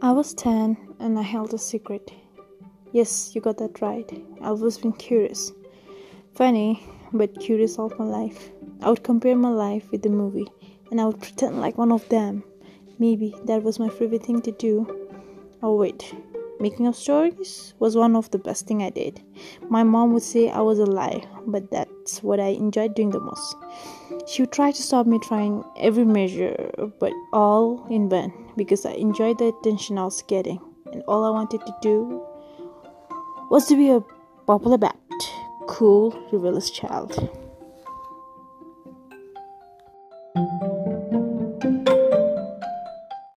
I was 10 and I held a secret. Yes, you got that right. I've always been curious. Funny, but curious all my life. I would compare my life with the movie and I would pretend like one of them. Maybe that was my favorite thing to do. Oh, wait. Making up stories was one of the best thing I did. My mom would say I was a liar, but that's what I enjoyed doing the most. She would try to stop me trying every measure, but all in vain because I enjoyed the attention I was getting, and all I wanted to do was to be a popular bat, cool, rebellious child.